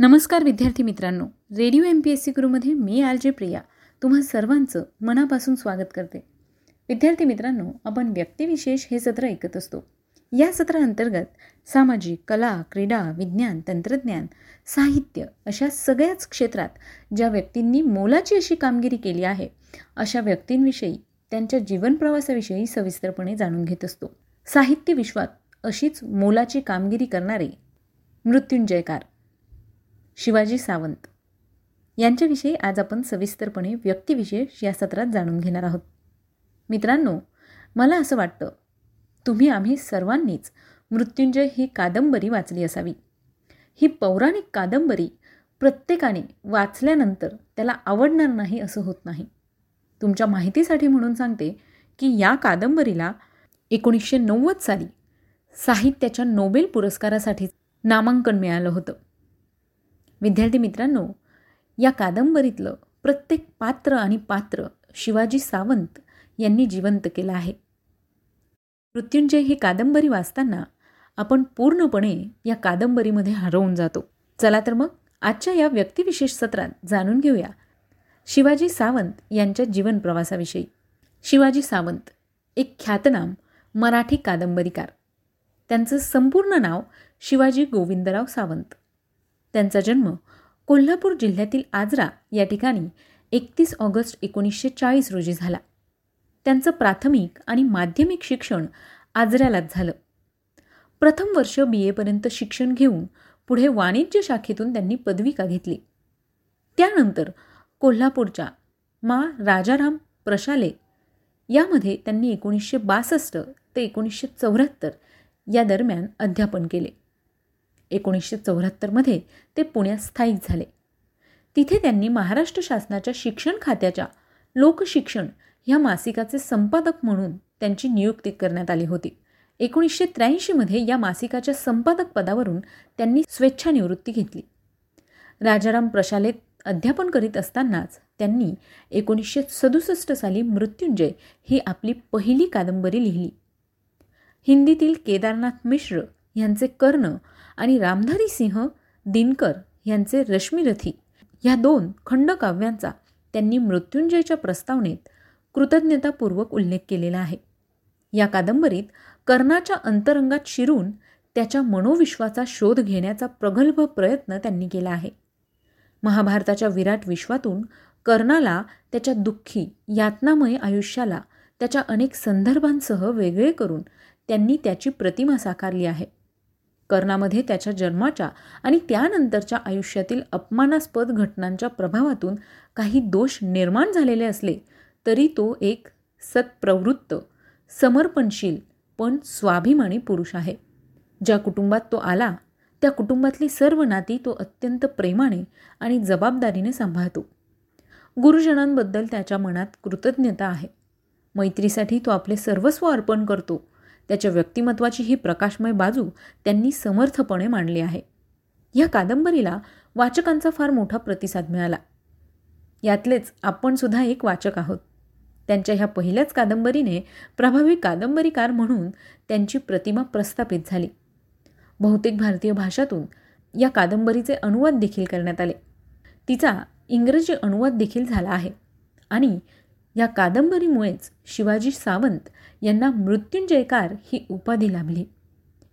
नमस्कार विद्यार्थी मित्रांनो. Radio M P S C गुरुमध्ये मी आर जे प्रिया. तुम्हा सर्वांचं मनापासून स्वागत करते. विद्यार्थी मित्रांनो आपण व्यक्तिविशेष हे सत्र ऐकत असतो. या सत्राअंतर्गत सामाजिक कला क्रीडा विज्ञान तंत्रज्ञान साहित्य अशा सगळ्याच क्षेत्रात ज्या व्यक्तींनी मोलाची अशी कामगिरी केली आहे अशा व्यक्तींविषयी त्यांच्या जीवनप्रवासाविषयी सविस्तरपणे जाणून घेत असतो. साहित्य विश्वात अशीच मोलाची कामगिरी करणारे मृत्युंजयकार शिवाजी सावंत. यांच्याविषयी आज आपण सविस्तरपणे व्यक्तिविशेष या सत्रात जाणून घेणार आहोत. मित्रांनो मला असं वाटतं तुम्ही आम्ही सर्वांनीच मृत्युंजय ही कादंबरी वाचली असावी. ही पौराणिक कादंबरी प्रत्येकाने वाचल्यानंतर त्याला आवडणार नाही असं होत नाही. तुमच्या माहितीसाठी म्हणून सांगते की या कादंबरीला एकोणीसशे नव्वद साली साहित्याच्या नोबेल पुरस्कारासाठी नामांकन मिळालं होतं. विद्यार्थी मित्रांनो या कादंबरीतलं प्रत्येक पात्र आणि पात्र शिवाजी सावंत यांनी जिवंत केलं आहे. मृत्युंजय ही कादंबरी वाचताना आपण पूर्णपणे या कादंबरीमध्ये हरवून जातो. चला तर मग आजच्या या व्यक्तिविशेष सत्रात जाणून घेऊया शिवाजी सावंत यांच्या जीवन प्रवासाविषयी. शिवाजी सावंत एक ख्यातनाम मराठी कादंबरीकार. त्यांचं संपूर्ण नाव शिवाजी गोविंदराव सावंत. त्यांचा जन्म कोल्हापूर जिल्ह्यातील आजरा या ठिकाणी एकतीस ऑगस्ट एकोणीसशे चाळीस रोजी झाला. त्यांचं प्राथमिक आणि माध्यमिक शिक्षण आजऱ्यालाच झालं. प्रथम वर्ष बी एपर्यंत शिक्षण घेऊन पुढे वाणिज्य शाखेतून त्यांनी पदविका घेतली. त्यानंतर कोल्हापूरच्या मा. राजाराम प्रशाले यामध्ये त्यांनी एकोणीसशे बासष्ट ते एकोणीसशे चौऱ्याहत्तर या दरम्यान अध्यापन केले. एकोणीसशे चौऱ्याहत्तरमध्ये ते पुण्यात स्थायिक झाले. तिथे त्यांनी महाराष्ट्र शासनाच्या शिक्षण खात्याच्या लोकशिक्षण ह्या मासिकाचे संपादक म्हणून त्यांची नियुक्ती करण्यात आली होती. एकोणीसशे त्र्याऐंशीमध्ये या मासिकाच्या संपादक पदावरून त्यांनी स्वेच्छानिवृत्ती घेतली. राजाराम प्रशालेत अध्यापन करीत असतानाच त्यांनी एकोणीसशे सदुसष्ट साली मृत्युंजय ही आपली पहिली कादंबरी लिहिली. हिंदीतील केदारनाथ मिश्र यांचे कर्ण आणि रामधारी सिंह दिनकर यांचे रश्मीरथी ह्या दोन खंडकाव्यांचा त्यांनी मृत्युंजयच्या प्रस्तावनेत कृतज्ञतापूर्वक उल्लेख केलेला आहे. या कादंबरीत कर्णाच्या अंतरंगात शिरून त्याच्या मनोविश्वाचा शोध घेण्याचा प्रगल्भ प्रयत्न त्यांनी केला आहे. महाभारताच्या विराट विश्वातून कर्णाला त्याच्या दुःखी यातनामय आयुष्याला त्याच्या अनेक संदर्भांसह वेगळे करून त्यांनी त्याची प्रतिमा साकारली आहे. कर्णामध्ये त्याच्या जन्माच्या आणि त्यानंतरच्या आयुष्यातील अपमानास्पद घटनांच्या प्रभावातून काही दोष निर्माण झालेले असले तरी तो एक सत्प्रवृत्त समर्पणशील पण स्वाभिमानी पुरुष आहे. ज्या कुटुंबात तो आला त्या कुटुंबातली सर्व नाती तो अत्यंत प्रेमाने आणि जबाबदारीने सांभाळतो. गुरुजनांबद्दल त्याच्या मनात कृतज्ञता आहे. मैत्रीसाठी तो आपले सर्वस्व अर्पण करतो. त्याच्या व्यक्तिमत्वाची ही प्रकाशमय बाजू त्यांनी समर्थपणे मांडली आहे. ह्या कादंबरीला वाचकांचा फार मोठा प्रतिसाद मिळाला. यातलेच आपण सुद्धा एक वाचक आहोत. त्यांच्या ह्या पहिल्याच कादंबरीने प्रभावी कादंबरीकार म्हणून त्यांची प्रतिमा प्रस्थापित झाली. बहुतेक भारतीय भाषातून या कादंबरीचे अनुवाद देखील करण्यात आले. तिचा इंग्रजी अनुवाद देखील झाला आहे. आणि या कादंबरीमुळेच शिवाजी सावंत यांना मृत्युंजयकार ही उपाधी लाभली.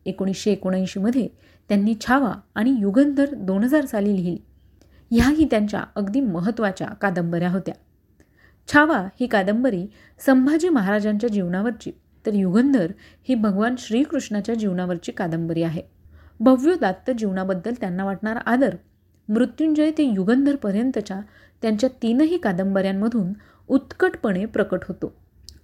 एकोणीसशे एकोणऐंशीमध्ये त्यांनी छावा आणि युगंधर दोन हजार साली लिहिली. ह्याही त्यांच्या अगदी महत्त्वाच्या कादंबऱ्या होत्या. छावा ही कादंबरी संभाजी महाराजांच्या जीवनावरची तर युगंधर ही भगवान श्रीकृष्णाच्या जीवनावरची कादंबरी आहे. भव्योदात्त जीवनाबद्दल त्यांना वाटणारा आदर. मृत्युंजय ते युगंधरपर्यंतच्या त्यांच्या तीनही कादंबऱ्यांमधून उत्कटपणे प्रकट होतो.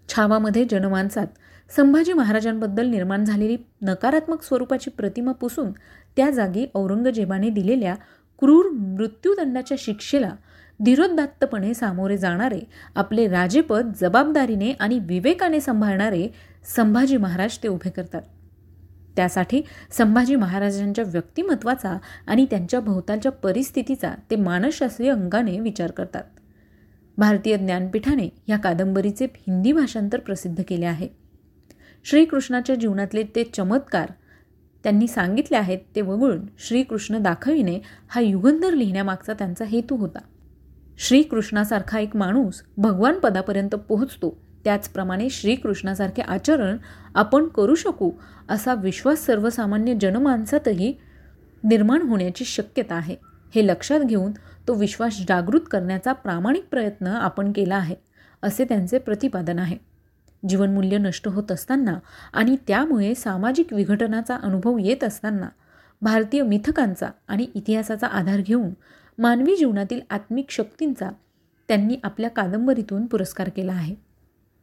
छावामध्ये जनमानसात संभाजी महाराजांबद्दल निर्माण झालेली नकारात्मक स्वरूपाची प्रतिमा पुसून त्या जागी औरंगजेबाने दिलेल्या क्रूर मृत्यूदंडाच्या शिक्षेला धीरोदात्तपणे सामोरे जाणारे आपले राजेपद जबाबदारीने आणि विवेकाने सांभाळणारे संभाजी महाराज ते उभे करतात. त्यासाठी संभाजी महाराजांच्या व्यक्तिमत्वाचा आणि त्यांच्या भोवतालच्या परिस्थितीचा ते मानसशास्त्रीय अंगाने विचार करतात. भारतीय ज्ञानपीठाने या कादंबरीचे हिंदी भाषांतर प्रसिद्ध केले आहे. श्रीकृष्णाच्या जीवनातले ते चमत्कार त्यांनी सांगितले आहेत ते वगळून श्रीकृष्ण दाखविणे हा युगंधर लिहिण्यामागचा त्यांचा हेतू होता. श्रीकृष्णासारखा एक माणूस भगवान पदापर्यंत पोहोचतो त्याचप्रमाणे श्रीकृष्णासारखे आचरण आपण करू शकू असा विश्वास सर्वसामान्य जनमानसातही निर्माण होण्याची शक्यता आहे हे लक्षात घेऊन तो विश्वास जागृत करण्याचा प्रामाणिक प्रयत्न आपण केला आहे असे त्यांचे प्रतिपादन आहे. जीवनमूल्य नष्ट होत असताना आणि त्यामुळे सामाजिक विघटनाचा अनुभव येत असताना भारतीय मिथकांचा आणि इतिहासाचा आधार घेऊन मानवी जीवनातील आत्मिक शक्तींचा त्यांनी आपल्या कादंबरीतून पुरस्कार केला आहे.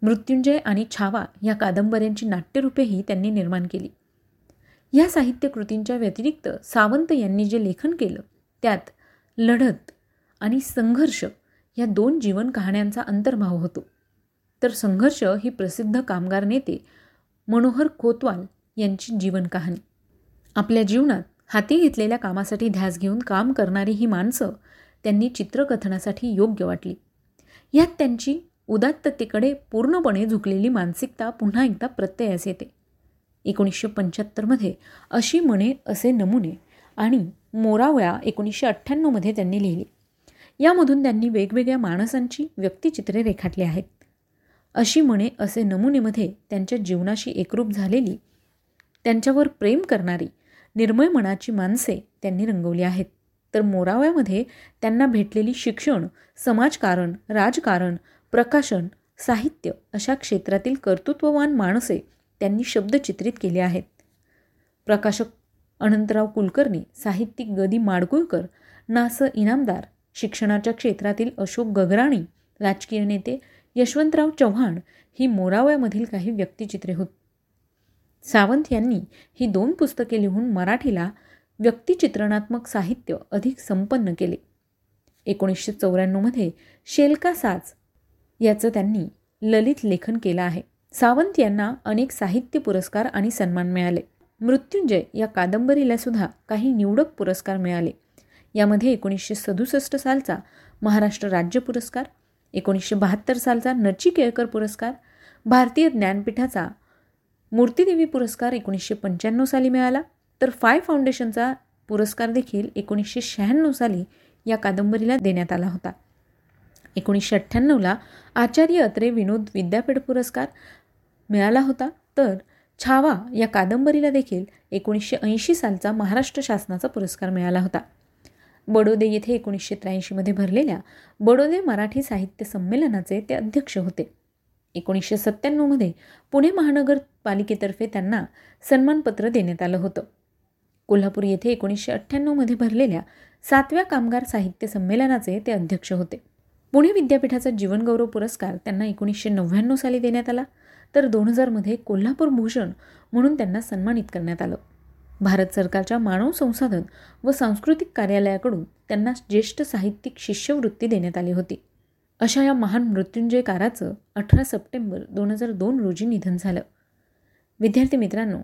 मृत्युंजय आणि छावा या कादंबऱ्यांची नाट्यरूपेही त्यांनी निर्माण केली. या साहित्य कृतींच्या व्यतिरिक्त सावंत यांनी जे लेखन केलं त्यात लढत आणि संघर्ष या दोन जीवन कहाण्यांचा अंतर्भाव होतो. तर संघर्ष ही प्रसिद्ध कामगार नेते मनोहर कोतवाल यांची जीवन कहाणी. आपल्या जीवनात हाती घेतलेल्या कामासाठी ध्यास घेऊन काम करणारी ही माणसं त्यांनी चित्रकथनासाठी योग्य वाटली. यात त्यांची उदात्ततेकडे पूर्णपणे झुकलेली मानसिकता पुन्हा एकदा प्रत्ययास येते. एकोणीसशे पंच्याहत्तरमध्ये अशी मने असे नमुने आणि मोरावळा एकोणीसशे अठ्ठ्याण्णवमध्ये त्यांनी लिहिली. यामधून त्यांनी वेगवेगळ्या माणसांची व्यक्तिचित्रे रेखाटली आहेत. अशी म्हणे असे नमुनेमध्ये त्यांच्या जीवनाशी एकरूप झालेली त्यांच्यावर प्रेम करणारी निर्मय मनाची माणसे त्यांनी रंगवली आहेत. तर मोराव्यामध्ये त्यांना भेटलेली शिक्षण समाजकारण राजकारण प्रकाशन साहित्य अशा क्षेत्रातील कर्तृत्ववान माणसे त्यांनी शब्दचित्रित केले आहेत. प्रकाशक अनंतराव कुलकर्णी साहित्यिक गदी माडगुळकर नास इनामदार शिक्षणाच्या क्षेत्रातील अशोक गगराणी राजकीय नेते यशवंतराव चव्हाण ही मोरावळ्यामधील काही व्यक्तिचित्रे होत. सावंत यांनी ही दोन पुस्तके लिहून मराठीला व्यक्तिचित्रणात्मक साहित्य अधिक संपन्न केले. एकोणीसशे चौऱ्याण्णवमध्ये शेलका साज याचं त्यांनी ललित लेखन केलं आहे. सावंत यांना अनेक साहित्य पुरस्कार आणि सन्मान मिळाले. मृत्युंजय या कादंबरीला सुद्धा काही निवडक पुरस्कार मिळाले. यामध्ये एकोणीसशे सदुसष्ट सालचा महाराष्ट्र राज्य पुरस्कार एकोणीसशे बहात्तर सालचा नची केळकर पुरस्कार भारतीय ज्ञानपीठाचा मूर्तीदेवी पुरस्कार एकोणीसशे पंच्याण्णव साली मिळाला. तर फाय फाउंडेशनचा पुरस्कार देखील एकोणीसशे शहाण्णव साली या कादंबरीला देण्यात आला होता. एकोणीसशे अठ्ठ्याण्णवला आचार्य अत्रे विनोद विद्यापीठ पुरस्कार मिळाला होता. तर छावा या कादंबरीला देखील एकोणीसशे ऐंशी सालचा महाराष्ट्र शासनाचा पुरस्कार मिळाला होता. बडोदे येथे एकोणीसशे त्र्याऐंशीमध्ये भरलेल्या बडोदे मराठी साहित्य संमेलनाचे ते अध्यक्ष होते. एकोणीसशे सत्त्याण्णवमध्ये पुणे महानगरपालिकेतर्फे त्यांना सन्मानपत्र देण्यात आलं होतं. कोल्हापूर येथे एकोणीसशे अठ्ठ्याण्णवमध्ये भरलेल्या सातव्या कामगार साहित्य संमेलनाचे ते अध्यक्ष होते. पुणे विद्यापीठाचा जीवनगौरव पुरस्कार त्यांना एकोणीसशे नव्याण्णव साली देण्यात आला. तर दोन हजारमध्ये कोल्हापूर भूषण म्हणून त्यांना सन्मानित करण्यात आलं. भारत सरकारच्या मानव संसाधन व सांस्कृतिक कार्यालयाकडून त्यांना ज्येष्ठ साहित्यिक शिष्यवृत्ती देण्यात आली होती. अशा या महान मृत्युंजयकाराचं अठरा सप्टेंबर दोन हजार दोन रोजी निधन झालं. विद्यार्थी मित्रांनो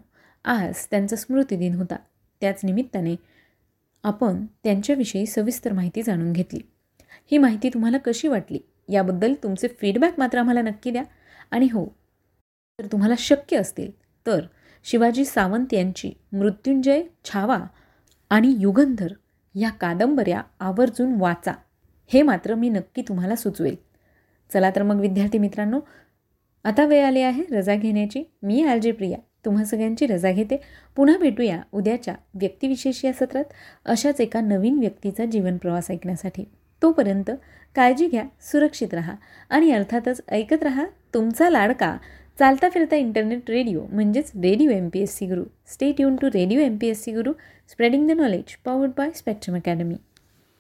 आज त्यांचा स्मृतिदिन होता. त्याच निमित्ताने आपण त्यांच्याविषयी सविस्तर माहिती जाणून घेतली. ही माहिती तुम्हाला कशी वाटली? याबद्दल तुमचे फीडबॅक मात्र आम्हाला नक्की द्या. आणि हो जर तुम्हाला शक्य असतील. तर शिवाजी सावंत यांची मृत्युंजय छावा आणि युगंधर या कादंबऱ्या आवर्जून वाचा. हे मात्र मी नक्की तुम्हाला सुचवेल. चला तर मग विद्यार्थी मित्रांनो आता वेळ आली आहे रजा घेण्याची. मी आलजे प्रिया तुम्हा सगळ्यांची रजा घेते. पुन्हा भेटूया उद्याच्या व्यक्तिविशेष या सत्रात अशाच एका नवीन व्यक्तीचा जीवन प्रवास ऐकण्यासाठी. तोपर्यंत काळजी घ्या सुरक्षित राहा आणि अर्थातच ऐकत राहा तुमचा लाडका चालता फिरता इंटरनेट रेडिओ म्हणजेच radio M P S C Guru stay युन to radio M P S C Guru spreading the knowledge powered by Spectrum Academy